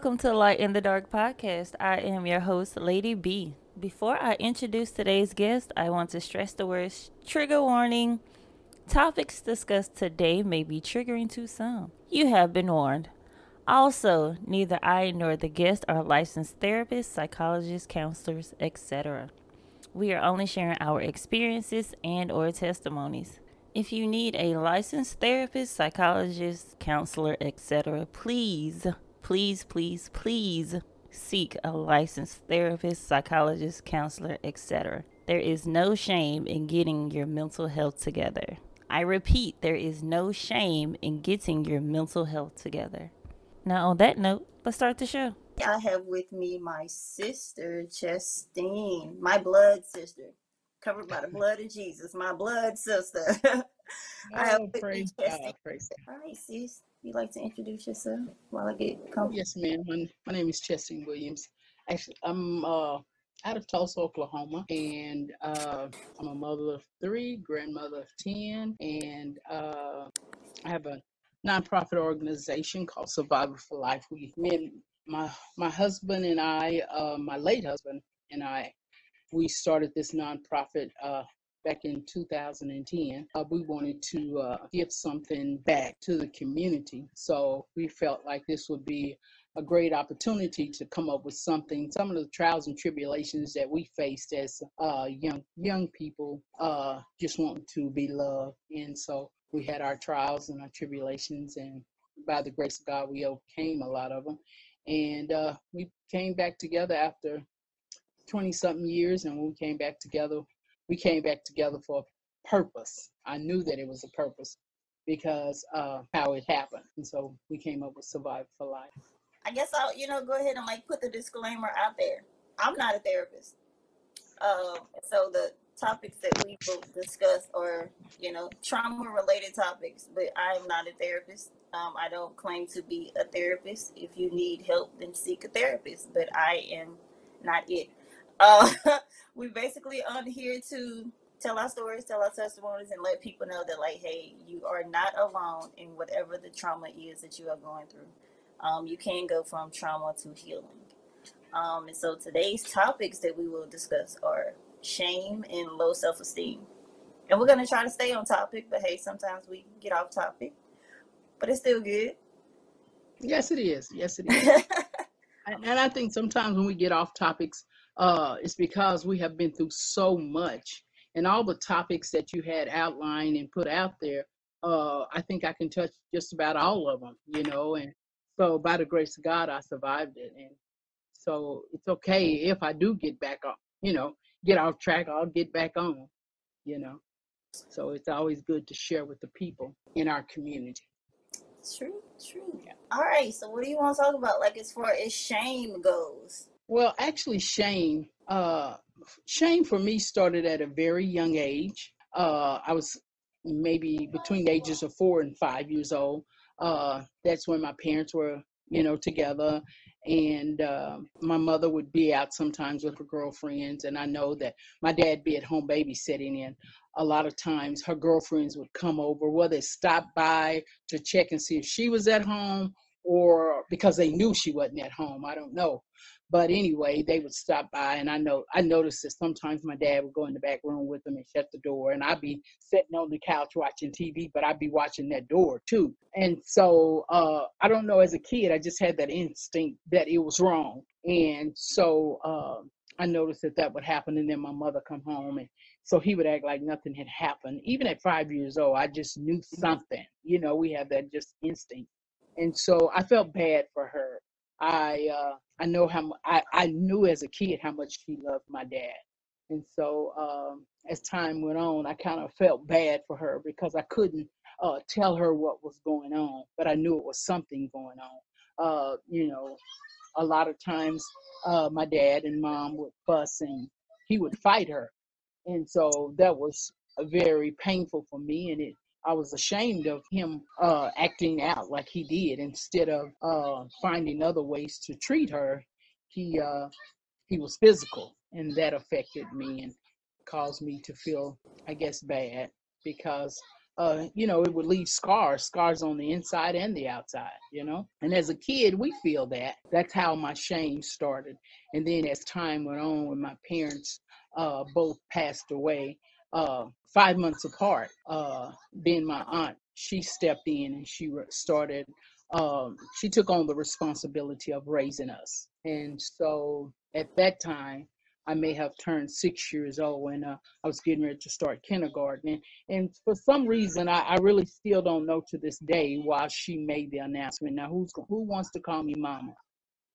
Welcome to Light in the Dark podcast. I am your host, Lady B. Before I introduce today's guest, I want to stress the words trigger warning. Topics discussed today may be triggering to some. You have been warned. Also, neither I nor the guest are licensed therapists, psychologists, counselors, etc. We are only sharing our experiences and or testimonies. If you need a licensed therapist, psychologist, counselor, etc., please, please, please, please seek a licensed therapist, psychologist, counselor, etc. There is no shame in getting your mental health together. I repeat, there is no shame in getting your mental health together. Now, on that note, let's start the show. I have with me my sister, Justine, my blood sister covered by the blood of Jesus, my blood sister. I have Oh, with praise God, praise God. All right, sis. You like to introduce yourself while I get comfortable? Yes, ma'am. My, my name is Chessie Williams. Actually, I'm uh, out of Tulsa, Oklahoma, and uh, I'm a mother of three, grandmother of 10, and uh, I have a nonprofit organization called Survivor for Life. We, me my, my husband and I, uh, my late husband and I, we started this nonprofit uh, back in 2010. Uh, we wanted to uh, give something back to the community. So we felt like this would be a great opportunity to come up with something. Some of the trials and tribulations that we faced as uh, young young people, uh, just wanting to be loved, and so we had our trials and our tribulations, and by the grace of God, we overcame a lot of them. And uh, we came back together after 20 something years and when we came back together we came back together for a purpose i knew that it was a purpose because uh how it happened and so we came up with survive for life I guess I'll, you know, go ahead and like put the disclaimer out there. I'm not a therapist. Um, so the topics that we will discuss are, you know, trauma related topics, but I am not a therapist. Um, I don't claim to be a therapist. If you need help, then seek a therapist, but I am not it. Uh, we basically on here to tell our stories, tell our testimonies, and let people know that, like, hey, you are not alone in whatever the trauma is that you are going through. Um, you can go from trauma to healing. Um, and so today's topics that we will discuss are shame and low self esteem. And we're going to try to stay on topic, but hey, sometimes we get off topic, but it's still good. yes it is yes it is and, and i think sometimes when we get off topics uh it's because we have been through so much and all the topics that you had outlined and put out there uh i think i can touch just about all of them you know and so by the grace of god i survived it and so it's okay if i do get back on you know get off track i'll get back on you know so it's always good to share with the people in our community true, true. Yeah. All right, so what do you want to talk about? Like, as far as shame goes, well actually shame uh shame for me started at a very young age. Uh i was maybe between the ages of four and five years old. Uh that's when my parents were you know together. And uh, my mother would be out sometimes with her girlfriends. And i know that my dad be at home babysitting. And a lot of times her girlfriends would come over whether stop by to check and see if she was at home or because they knew she wasn't at home. I don't know but anyway they would stop by and i know i noticed that sometimes my dad would go in the back room with them and shut the door and i'd be sitting on the couch watching tv but i'd be watching that door too. And so uh i don't know as a kid i just had that instinct that it was wrong. And so uh, i noticed that that would happen and then my mother come home and so he would act like nothing had happened. Even at five years old i just knew something. You know we have that just instinct. And so i felt bad for her i uh I know how I, I knew as a kid how much she loved my dad. And so um, as time went on, I kind of felt bad for her because I couldn't uh, tell her what was going on, but I knew it was something going on. Uh, you know, a lot of times uh, my dad and mom would fuss and he would fight her. And so that was very painful for me. And it, I was ashamed of him uh, acting out like he did instead of uh, finding other ways to treat her. He uh, he was physical, and that affected me and caused me to feel, I guess, bad because uh, you know, it would leave scars, scars on the inside and the outside, you know. And as a kid, we feel that. That's how my shame started. And then as time went on, when my parents uh, both passed away, uh, five months apart, uh, then my aunt she stepped in and she started. Um, she took on the responsibility of raising us, and so at that time, I may have turned six years old when uh, I was getting ready to start kindergarten. And, and for some reason, I, I, really still don't know to this day why she made the announcement. Now, who's who wants to call me mama?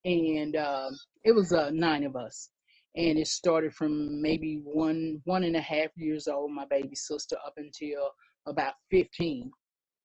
And uh, it was uh, nine of us. And it started from maybe one one and a half years old, my baby sister, up until about 15.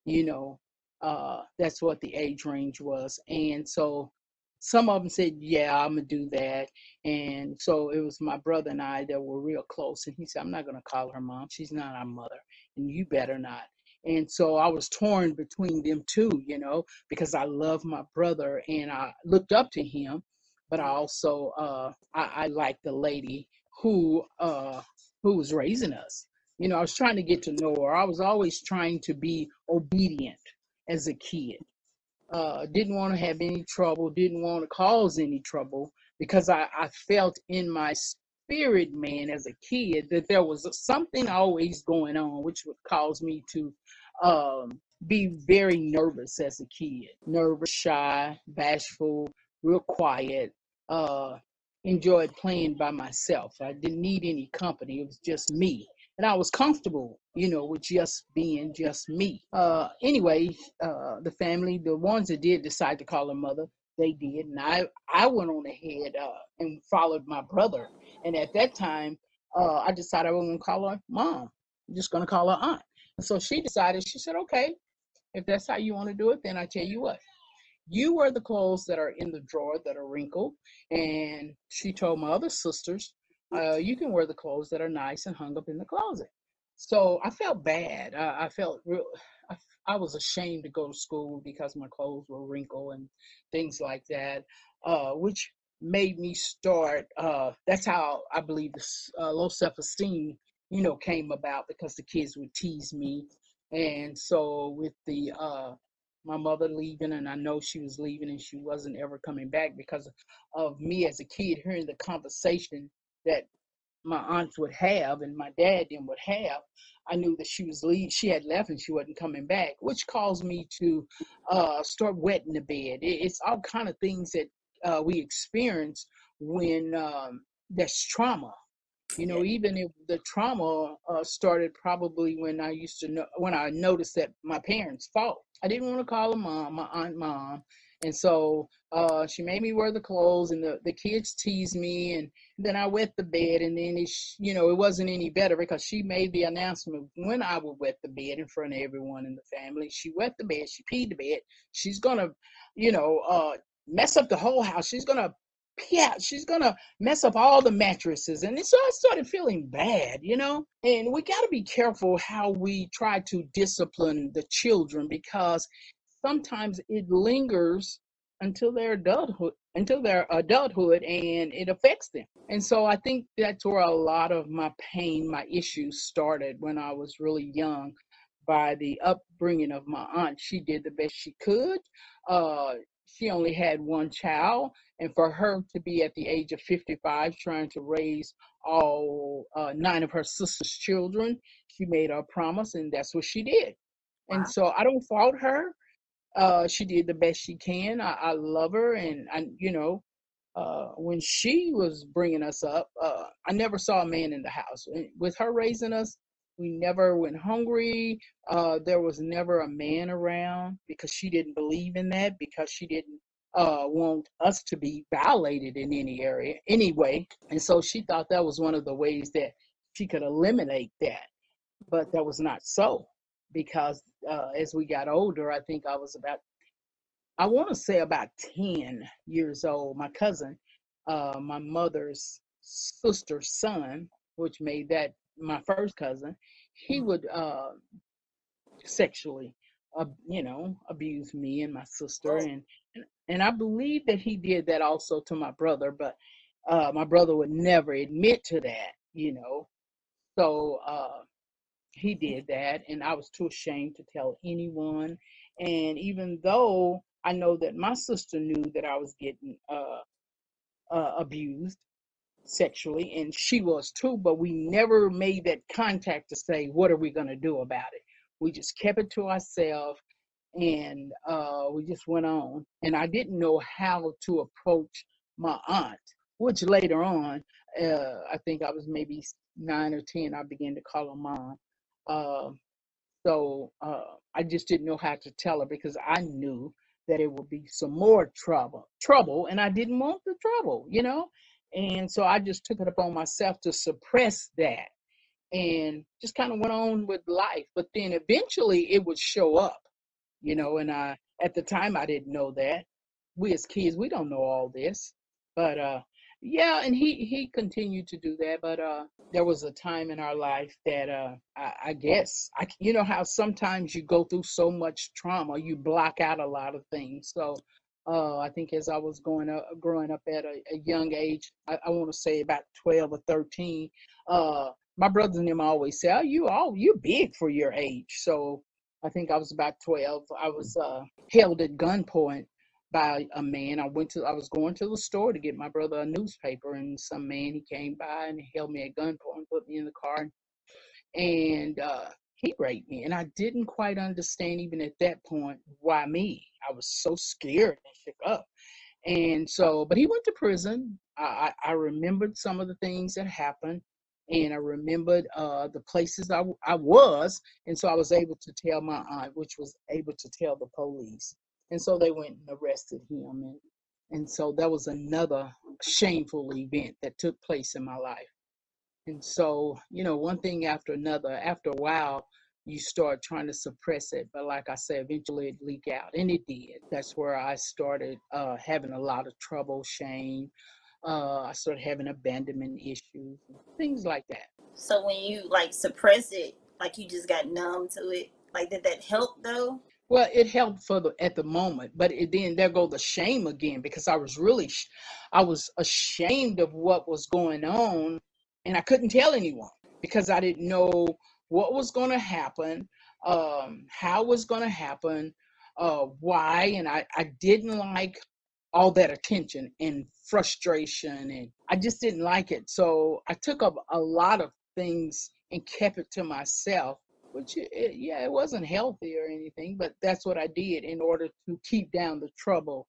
You know, uh, that's what the age range was. And so some of them said, Yeah, I'm gonna do that. And so it was my brother and I that were real close. And he said, I'm not gonna call her mom. She's not our mother. And you better not. And so I was torn between them two, you know, because I love my brother and I looked up to him, but I also uh I, I like the lady who uh who was raising us. You know, I was trying to get to know her. I was always trying to be obedient as a kid uh, didn't want to have any trouble, didn't want to cause any trouble because I, I felt in my spirit, man, as a kid, that there was something always going on, which would cause me to um, be very nervous as a kid. Nervous, shy, bashful, real quiet. Uh, enjoyed playing by myself. I didn't need any company. It was just me and I was comfortable, you know, with just being just me. Uh, anyway, uh, the family, the ones that did decide to call her mother, they did, and I I went on ahead uh, and followed my brother. And at that time, uh, I decided I was going to call her mom. I'm just going to call her aunt. So she decided. She said, "Okay, if that's how you want to do it, then I tell you what." You wear the clothes that are in the drawer that are wrinkled. And she told my other sisters, uh, you can wear the clothes that are nice and hung up in the closet. So I felt bad. I, I felt real. I, I, was ashamed to go to school because my clothes were wrinkled and things like that, uh, which made me start. Uh, that's how I believe this uh, low self esteem, you know, came about because the kids would tease me, and so with the uh, my mother leaving and I know she was leaving and she wasn't ever coming back because of me as a kid hearing the conversation that my aunts would have and my dad then would have, I knew that she was leave, she had left and she wasn't coming back, which caused me to uh, start wetting the bed. It's all kind of things that uh, we experience when um, there's trauma. You know, even if the trauma uh, started probably when I used to know when I noticed that my parents fought. I didn't want to call her mom, my aunt mom, and so uh, she made me wear the clothes, and the, the kids teased me, and then I wet the bed, and then it, you know, it wasn't any better because she made the announcement when I would wet the bed in front of everyone in the family. She wet the bed, she peed the bed. She's gonna, you know, uh, mess up the whole house. She's gonna yeah, she's gonna mess up all the mattresses. And so I started feeling bad, you know. And we got to be careful how we try to discipline the children because sometimes it lingers until their adulthood until their adulthood and it affects them and so i think that's where a lot of my pain my issues started when i was really young by the upbringing of my aunt she did the best she could uh, she only had one child and for her to be at the age of 55 trying to raise all uh, nine of her sister's children she made a promise and that's what she did wow. and so i don't fault her uh, she did the best she can. I, I love her, and I, you know, uh, when she was bringing us up, uh, I never saw a man in the house. With her raising us, we never went hungry. Uh, there was never a man around because she didn't believe in that because she didn't uh, want us to be violated in any area anyway. And so she thought that was one of the ways that she could eliminate that, but that was not so because uh, as we got older, I think I was about, I want to say about 10 years old. My cousin, uh, my mother's sister's son, which made that my first cousin, he mm-hmm. would uh, sexually, uh, you know, abuse me and my sister. And, and I believe that he did that also to my brother, but uh, my brother would never admit to that, you know. So, uh, he did that, and I was too ashamed to tell anyone. And even though I know that my sister knew that I was getting uh, uh, abused sexually, and she was too, but we never made that contact to say, what are we going to do about it? We just kept it to ourselves and uh, we just went on. And I didn't know how to approach my aunt, which later on, uh, I think I was maybe nine or 10, I began to call her mom. Uh, so I just didn't know how to tell her because I knew that it would be some more trouble, trouble, and I didn't want the trouble, you know. And so I just took it upon myself to suppress that and just kind of went on with life. But then eventually it would show up, you know, and I at the time I didn't know that. We as kids, we don't know all this. But uh yeah, and he he continued to do that, but uh there was a time in our life that uh I, I guess I you know how sometimes you go through so much trauma, you block out a lot of things. So uh, I think as I was going up, growing up at a, a young age, I, I want to say about 12 or 13, uh, my brothers and them always say, oh, you all, you're big for your age. So I think I was about 12. I was uh, held at gunpoint by a man. I went to, I was going to the store to get my brother a newspaper, and some man he came by and held me at gunpoint, put me in the car, and uh, he raped me. And I didn't quite understand even at that point why me. I was so scared and shook up. And so, but he went to prison. I, I, I remembered some of the things that happened and I remembered uh, the places I, I was. And so I was able to tell my aunt, which was able to tell the police. And so they went and arrested him. And, and so that was another shameful event that took place in my life. And so, you know, one thing after another, after a while, you start trying to suppress it. But like I said, eventually it leak out. And it did. That's where I started uh, having a lot of trouble, shame. Uh, I started having abandonment issues, things like that. So when you like suppress it, like you just got numb to it, like did that help though? Well, it helped for the at the moment, but it, then there go the shame again because I was really, sh- I was ashamed of what was going on, and I couldn't tell anyone because I didn't know what was going to happen, um, how it was going to happen, uh, why, and I I didn't like all that attention and frustration, and I just didn't like it. So I took up a lot of things and kept it to myself which it, yeah, it wasn't healthy or anything, but that's what I did in order to keep down the trouble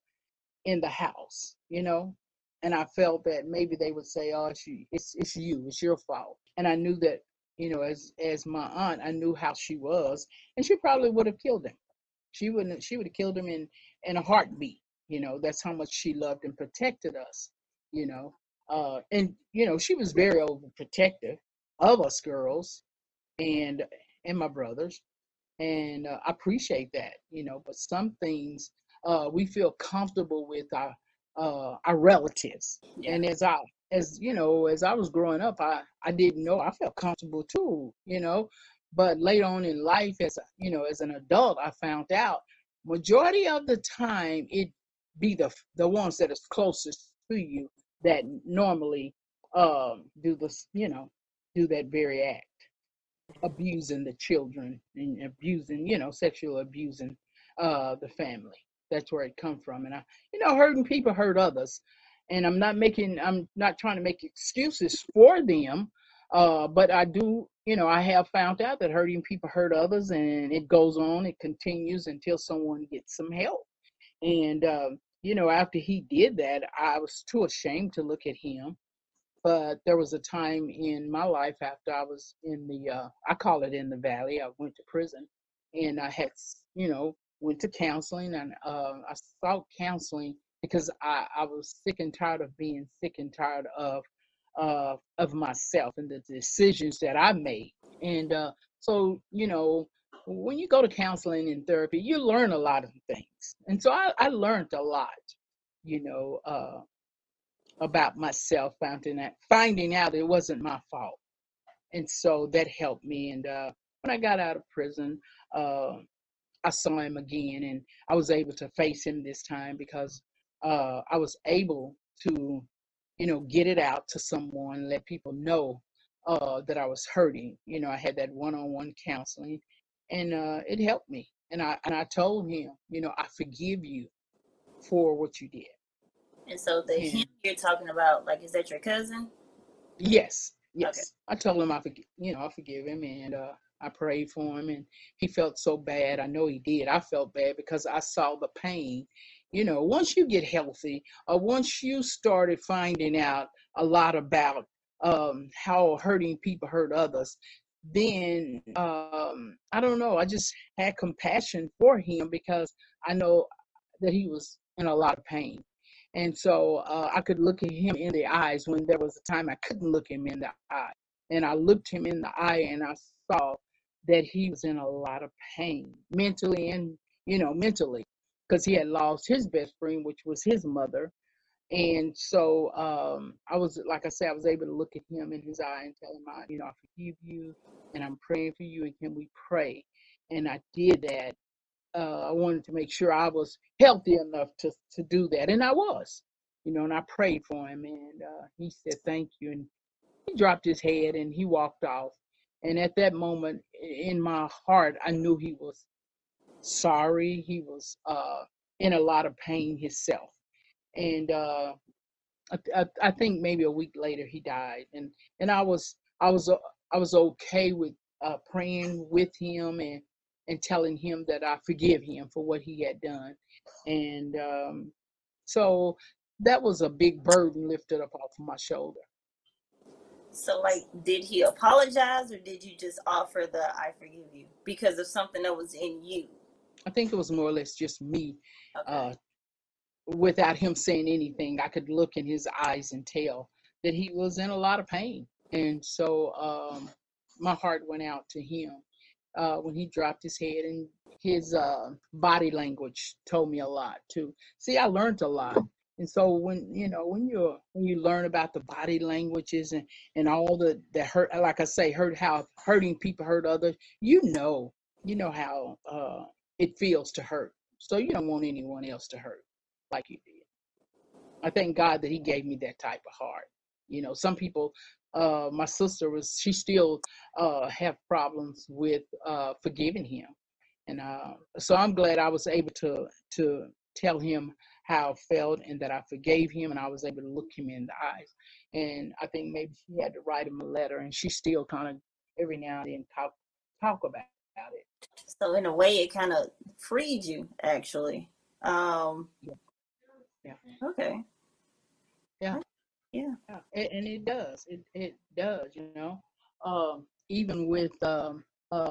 in the house, you know. And I felt that maybe they would say, "Oh, you, it's it's you, it's your fault." And I knew that, you know, as as my aunt, I knew how she was, and she probably would have killed him. She wouldn't. She would have killed him in in a heartbeat. You know, that's how much she loved and protected us. You know, uh, and you know, she was very overprotective of us girls, and and my brothers, and uh, I appreciate that, you know. But some things uh, we feel comfortable with our uh, our relatives, Yeah. and as I as you know, as I was growing up, I I didn't know I felt comfortable too, you know. But later on in life, as a- you know, as an adult, I found out majority of the time it be the the ones that is closest to you that normally um do this, you know, do that very act abusing the children and abusing, you know, sexual abusing uh the family. That's where it come from. And I, you know, hurting people hurt others. And I'm not making I'm not trying to make excuses for them. Uh, but I do, you know, I have found out that hurting people hurt others and it goes on, it continues until someone gets some help. And um, you know, after he did that, I was too ashamed to look at him but there was a time in my life after I was in the uh, I call it in the valley. I went to prison, and I had you know went to counseling, and uh, I sought counseling because I I was sick and tired of being sick and tired of uh, of myself and the decisions that I made, and uh, so you know when you go to counseling and therapy, you learn a lot of things, and so I, I learned a lot, you know. Uh, about myself, finding out, finding out it wasn't my fault. And so that helped me. And uh, when I got out of prison, uh, I saw him again and I was able to face him this time because uh, I was able to, you know, get it out to someone, let people know uh, that I was hurting. You know, I had that one-on-one counseling, and uh, it helped me. And I and I told him, you know, I forgive you for what you did. And so the him you're talking about, like, is that your cousin? yes, Okay. yes, I told him I forgive, you know, I forgive him, and uh, I prayed for him, and he felt so bad. I know he did. I felt bad because I saw the pain. You know, once you get healthy, or once you started finding out a lot about um, how hurting people hurt others, then um, I don't know. I just had compassion for him because I know that he was in a lot of pain. And so uh, I could look at him in the eyes when there was a time I couldn't look him in the eye. And I looked him in the eye and I saw that he was in a lot of pain, mentally and, you know, mentally, because he had lost his best friend, which was his mother. And so um, I was, like I said, I was able to look at him in his eye and tell him, I, you know, I forgive you and I'm praying for you and can we pray? And I did that uh, I wanted to make sure I was healthy enough to to do that, and I was, you know. And I prayed for him, and uh, he said thank you, and he dropped his head and he walked off. And at that moment, in my heart, I knew he was sorry. He was uh, in a lot of pain himself, and uh, I, I, I think maybe a week later he died, and and I was I was uh, I was okay with uh, praying with him and and telling him that I forgive him for what he had done, and um, so that was a big burden lifted up off of my shoulder. So, like, did he apologize or did you just offer the I forgive you because of something that was in you? I think it was more or less just me, Okay. uh, without him saying anything. I could look in his eyes and tell that he was in a lot of pain, and so um, my heart went out to him uh, when he dropped his head, and his uh, body language told me a lot too. See, I learned a lot, and so when you know when you when you learn about the body languages and and all the the hurt, like I say, hurt how hurting people hurt others, you know, you know how uh, it feels to hurt. So you don't want anyone else to hurt like you did. I thank God that He gave me that type of heart. You know, some people. Uh, my sister was. She still uh, have problems with uh, forgiving him, and uh, so I'm glad I was able to to tell him how I felt and that I forgave him, and I was able to look him in the eyes. And I think maybe she had to write him a letter, and she still kind of every now and then talk talk about it. So, in a way, it kind of freed you, actually. Um, Yeah. Yeah. okay. Yeah. Yeah. Yeah, and, and it does. It it does. You know, um, even with um, uh,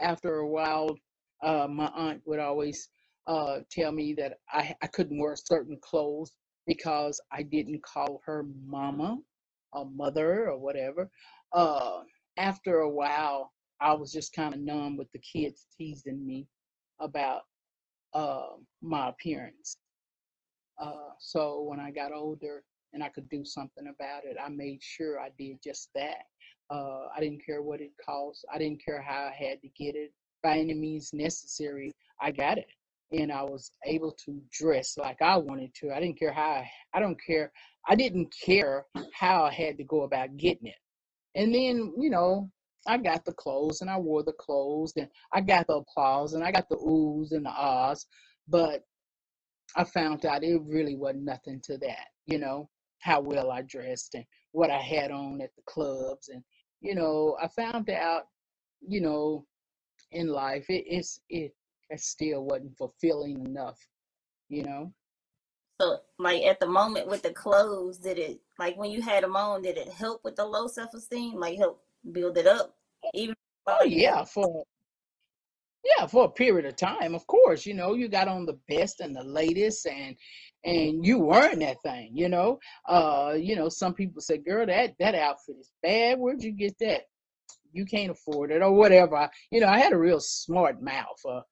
after a while, uh, my aunt would always uh, tell me that I I couldn't wear certain clothes because I didn't call her mama or mother or whatever. Uh, after a while, I was just kind of numb with the kids teasing me about uh, my appearance. Uh, so when I got older and I could do something about it, I made sure I did just that. Uh, I didn't care what it cost. I didn't care how I had to get it. By any means necessary, I got it. And I was able to dress like I wanted to. I didn't care how I, I don't care. I didn't care how I had to go about getting it. And then, you know, I got the clothes and I wore the clothes and I got the applause and I got the oohs and the ahs. But I found out it really wasn't nothing to that, you know, how well I dressed and what I had on at the clubs. And, you know, I found out, you know, in life, it, it's, it, it still wasn't fulfilling enough, you know. So, like, at the moment with the clothes, did it, like, when you had them on, did it help with the low self esteem? Like, help build it up? Even Oh, while you had yeah, for, yeah, for a period of time, of course, you know, you got on the best and the latest and, and you wearing that thing, you know. Uh, you know, some people say, girl, that, that outfit is bad. Where'd you get that? you can't afford it or whatever. I, you know, I had a real smart mouth, uh,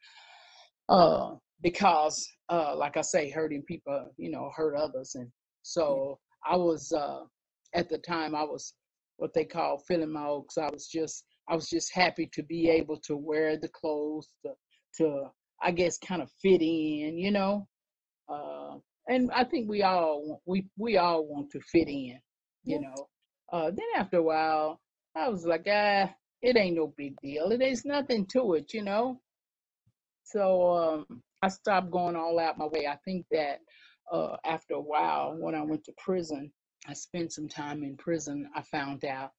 uh, because, uh, like I say, hurting people, you know, hurt others, and so I was, uh, at the time, I was what they call filling my oaks. I was just, I was just happy to be able to wear the clothes to, to, I guess, kind of fit in, you know. Uh, and I think we all, want- we, we all want to fit in, you Yeah. know. Uh, then after a while, I was like, ah, it ain't no big deal. It is nothing to it, you know. So um, I stopped going all out my way. I think that uh, after a while, when I went to prison, I spent some time in prison. I found out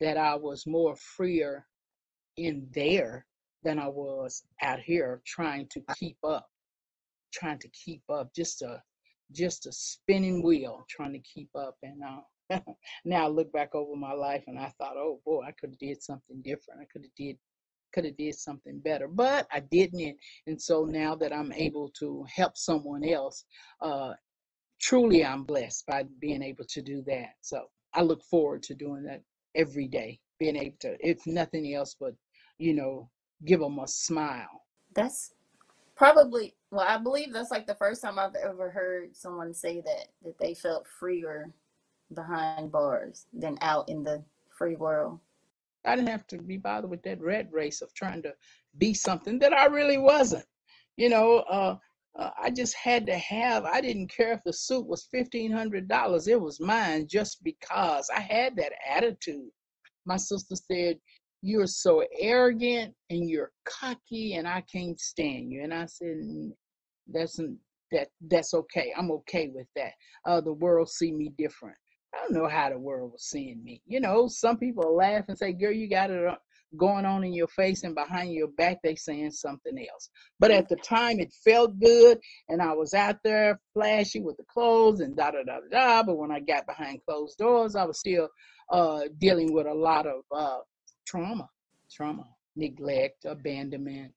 that I was more freer in there than I was out here trying to keep up, trying to keep up, just a just a spinning wheel trying to keep up. And uh, now I look back over my life and I thought, oh boy, I could have did something different. I could have did could have did something better, but I didn't. And so now that I'm able to help someone else, uh, truly I'm blessed by being able to do that. So I look forward to doing that every day, being able to, if nothing else, but you know, give them a smile. That's probably well, I believe that's like the first time I've ever heard someone say that that they felt freer behind bars than out in the free world. I didn't have to be bothered with that red race of trying to be something that I really wasn't. You know, uh, uh, I just had to have. I didn't care if the suit was fifteen hundred dollars; it was mine just because I had that attitude. My sister said, "You're so arrogant and you're cocky, and I can't stand you." And I said, "That's that. That's okay. I'm okay with that. Uh, the world see me different. I don't know how the world was seeing me. You know, some people laugh and say, "Girl, you got it going on in your face and behind your back they saying something else. But at the time it felt good and i was out there flashy with the clothes and da da da da but when i got behind closed doors i was still uh, dealing with a lot of uh, trauma trauma neglect abandonment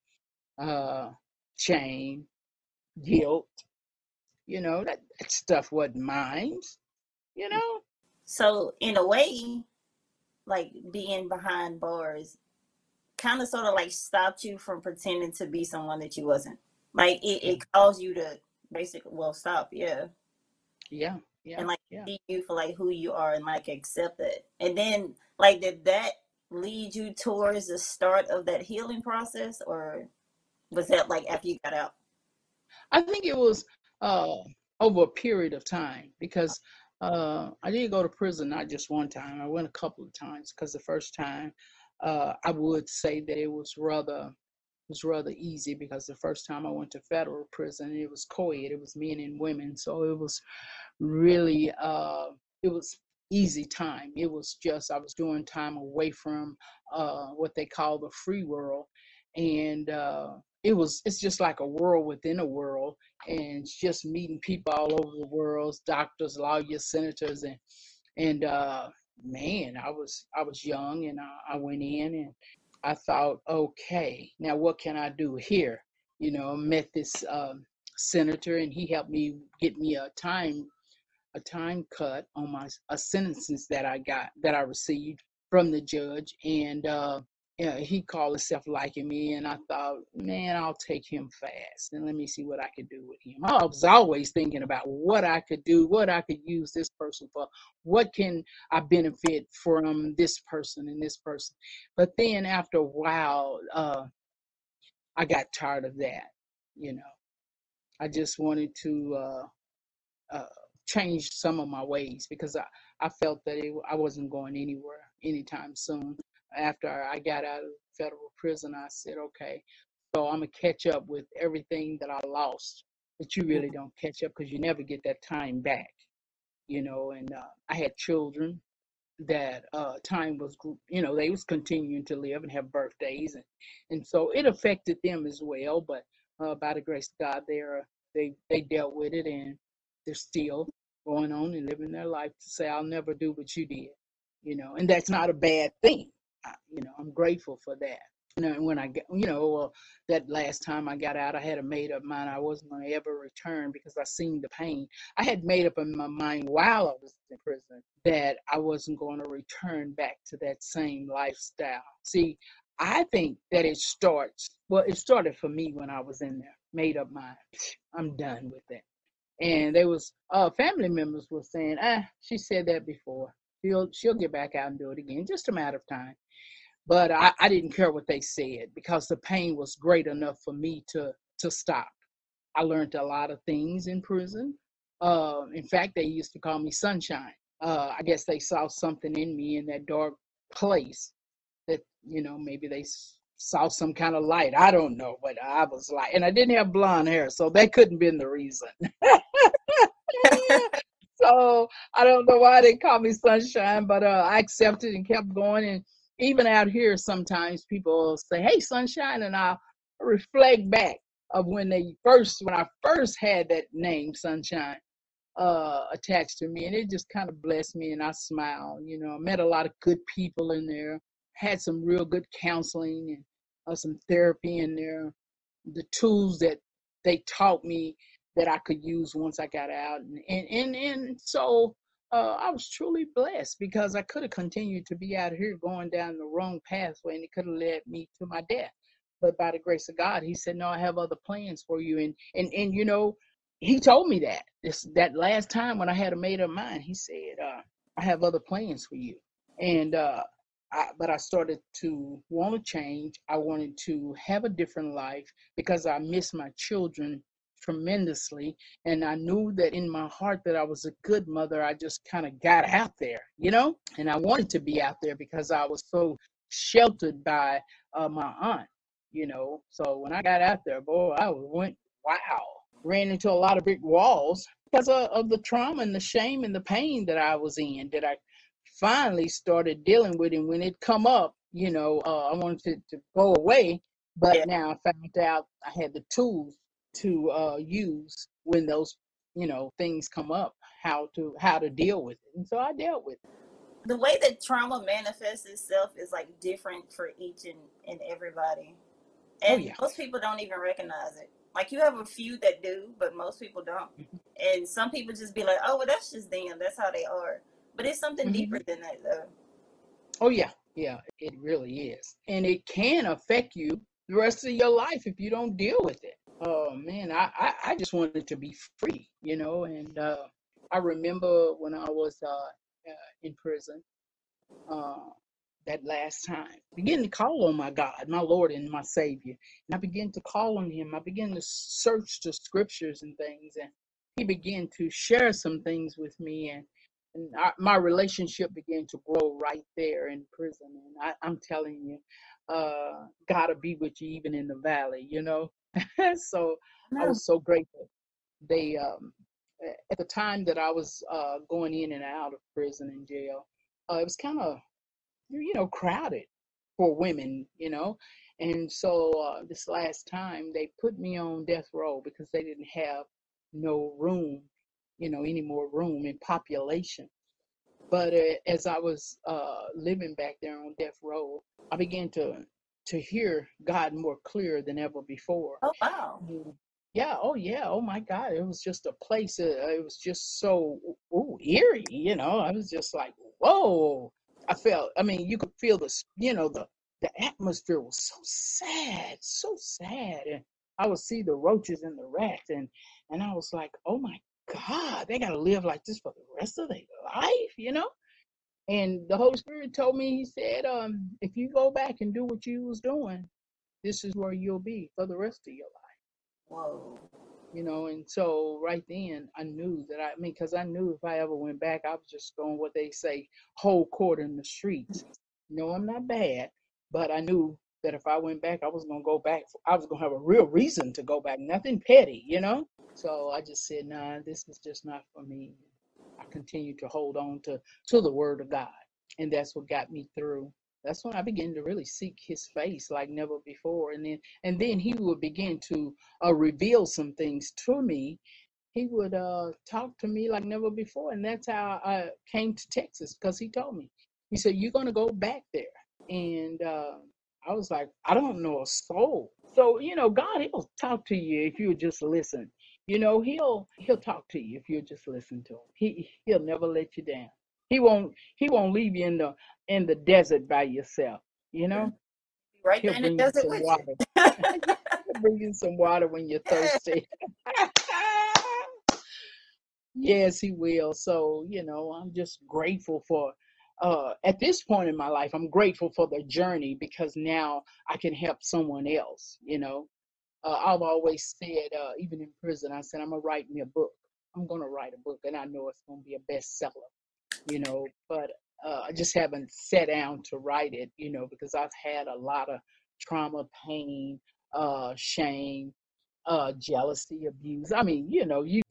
uh, shame guilt. You know that, that stuff wasn't mine you know? So in a way like being behind bars kind of sort of like stopped you from pretending to be someone that you wasn't. Like it, it caused you to basically well stop, yeah. Yeah. Yeah. And like yeah. see you for like who you are and like accept it. And then like did that lead you towards the start of that healing process or was that like after you got out? I think it was uh over a period of time because uh, I did go to prison not just one time. I went a couple of times because the first time uh, I would say that it was rather it was rather easy because the first time I went to federal prison, it was co-ed, it was men and women, so it was really uh, it was easy time. It was just I was doing time away from uh, what they call the free world, and uh, it was it's just like a world within a world, and just meeting people all over the world, doctors, lawyers, senators, and and uh, man, I was I was young and I, I went in and I thought, okay, now what can I do here? You know, met this um, senator and he helped me get me a time a time cut on my a sentences that I got that I received from the judge and uh, yeah, he called himself liking me, and I thought, man, I'll take him fast, and let me see what I could do with him. I was always thinking about what I could do, what I could use this person for, what can I benefit from this person and this person. But then after a while, uh, I got tired of that. You know, I just wanted to uh, uh, change some of my ways because I, I felt that it, I wasn't going anywhere anytime soon after I got out of federal prison, I said, okay, so I'm gonna catch up with everything that I lost. But you really don't catch up because you never get that time back, you know. And uh, I had children that uh, time was, you know, they was continuing to live and have birthdays, and and so it affected them as well. But uh, by the grace of God, they're they they dealt with it, and they're still going on and living their life to say, I'll never do what you did, you know. And that's not a bad thing you know, I'm grateful for that. You know, when I get, you know, that last time I got out, I had a made up mind I wasn't going to ever return because I seen the pain. I had made up in my mind while I was in prison that I wasn't going to return back to that same lifestyle. See, I think that it starts, well, it started for me when I was in there, made up mind. I'm done with that. And there was uh, family members were saying, ah, she said that before. She'll she'll get back out and do it again. Just a matter of time. But I, I didn't care what they said because the pain was great enough for me to to stop. I learned a lot of things in prison. Uh, in fact, they used to call me Sunshine. Uh, I guess they saw something in me in that dark place that you know maybe they saw some kind of light. I don't know what I was like, and I didn't have blonde hair, so that couldn't been the reason. so I don't know why they called me Sunshine, but uh, I accepted and kept going. And even out here, sometimes people say, "Hey, Sunshine," and i'll reflect back of when they first, when I first had that name, Sunshine, uh, attached to me, and it just kind of blessed me, and I smiled. You know, I met a lot of good people in there, had some real good counseling and uh, some therapy in there. The tools that they taught me that I could use once I got out, and and and, and so uh, I was truly blessed because I could have continued to be out here going down the wrong pathway, and it could have led me to my death. But by the grace of God, He said, "No, I have other plans for you." And and and you know, He told me that this that last time when I had a made up mind, He said, uh, "I have other plans for you." And uh, I, but I started to want to change. I wanted to have a different life because I miss my children tremendously and i knew that in my heart that i was a good mother. I just kind of got out there you know and i wanted to be out there because i was so sheltered by uh, my aunt you know. So when i got out there boy i went wow. Ran into a lot of brick walls because of, of the trauma and the shame and the pain that i was in that i finally started dealing with and when it come up you know uh, i wanted to, to go away but yeah. now i found out i had the tools to uh, use when those you know things come up how to how to deal with it and so i dealt with it the way that trauma manifests itself is like different for each and, and everybody oh, and oh, yeah. most people don't even recognize it like you have a few that do but most people don't mm-hmm. and some people just be like oh well that's just them that's how they are but it's something mm-hmm. deeper than that though oh yeah yeah it really is and it can affect you the rest of your life if you don't deal with it oh man, I, I, I just wanted to be free, you know. And uh, I remember when I was uh, uh, in prison, uh, that last time, begin to call on my God, my Lord and my Savior. And I began to call on Him. I began to search the scriptures and things, and He began to share some things with me, and and I, my relationship began to grow right there in prison. And I, I'm telling you, uh, will be with you even in the valley, you know. so no. I was so grateful. They um, at the time that I was uh, going in and out of prison and jail, uh, it was kind of you know crowded for women, you know. And so uh, this last time they put me on death row because they didn't have no room, you know, any more room in population. But uh, as I was uh, living back there on death row, I began to to hear God more clear than ever before. Oh wow! Yeah. Oh yeah. Oh my God! It was just a place. Uh, it was just so ooh, eerie. You know, I was just like, whoa. I felt. I mean, you could feel the. You know, the the atmosphere was so sad, so sad, and I would see the roaches and the rats, and and I was like, oh my God, they got to live like this for the rest of their life. You know. And the Holy Spirit told me, He said, um, if you go back and do what you was doing, this is where you'll be for the rest of your life. Whoa. You know, and so right then I knew that I, I mean, because I knew if I ever went back, I was just going what they say, whole court in the streets. No, I'm not bad, but I knew that if I went back, I was gonna go back. I was gonna have a real reason to go back, nothing petty, you know. So I just said, nah, this is just not for me. Continued to hold on to to the word of God. And that's what got me through. That's when I began to really seek his face like never before. And then and then he would begin to uh, reveal some things to me. He would uh, talk to me like never before. And that's how I came to Texas because he told me. He said, You're gonna go back there. And uh, I was like, I don't know a soul. So, you know, God, he'll talk to you if you just listen. You know, he'll he'll talk to you if you just listen to him. He he'll never let you down. He won't he won't leave you in the in the desert by yourself. You know, right he'll in the desert with water. he'll bring you some water when you're thirsty. yes, he will. So you know, I'm just grateful for. Uh, at this point in my life, I'm grateful for the journey because now I can help someone else. You know, uh, I've always said, uh, even in prison, I said, I'm going to write me a book. I'm going to write a book, and I know it's going to be a bestseller, you know, but uh, I just haven't sat down to write it, you know, because I've had a lot of trauma, pain, uh, shame, uh, jealousy, abuse. I mean, you know, you